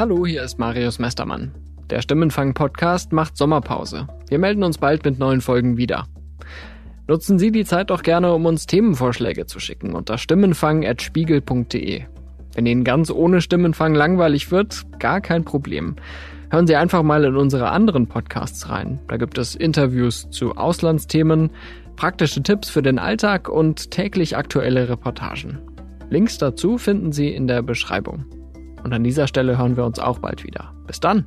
Hallo, hier ist Marius Mestermann. Der Stimmenfang-Podcast macht Sommerpause. Wir melden uns bald mit neuen Folgen wieder. Nutzen Sie die Zeit doch gerne, um uns Themenvorschläge zu schicken unter stimmenfang.spiegel.de. Wenn Ihnen ganz ohne Stimmenfang langweilig wird, gar kein Problem. Hören Sie einfach mal in unsere anderen Podcasts rein. Da gibt es Interviews zu Auslandsthemen, praktische Tipps für den Alltag und täglich aktuelle Reportagen. Links dazu finden Sie in der Beschreibung. Und an dieser Stelle hören wir uns auch bald wieder. Bis dann!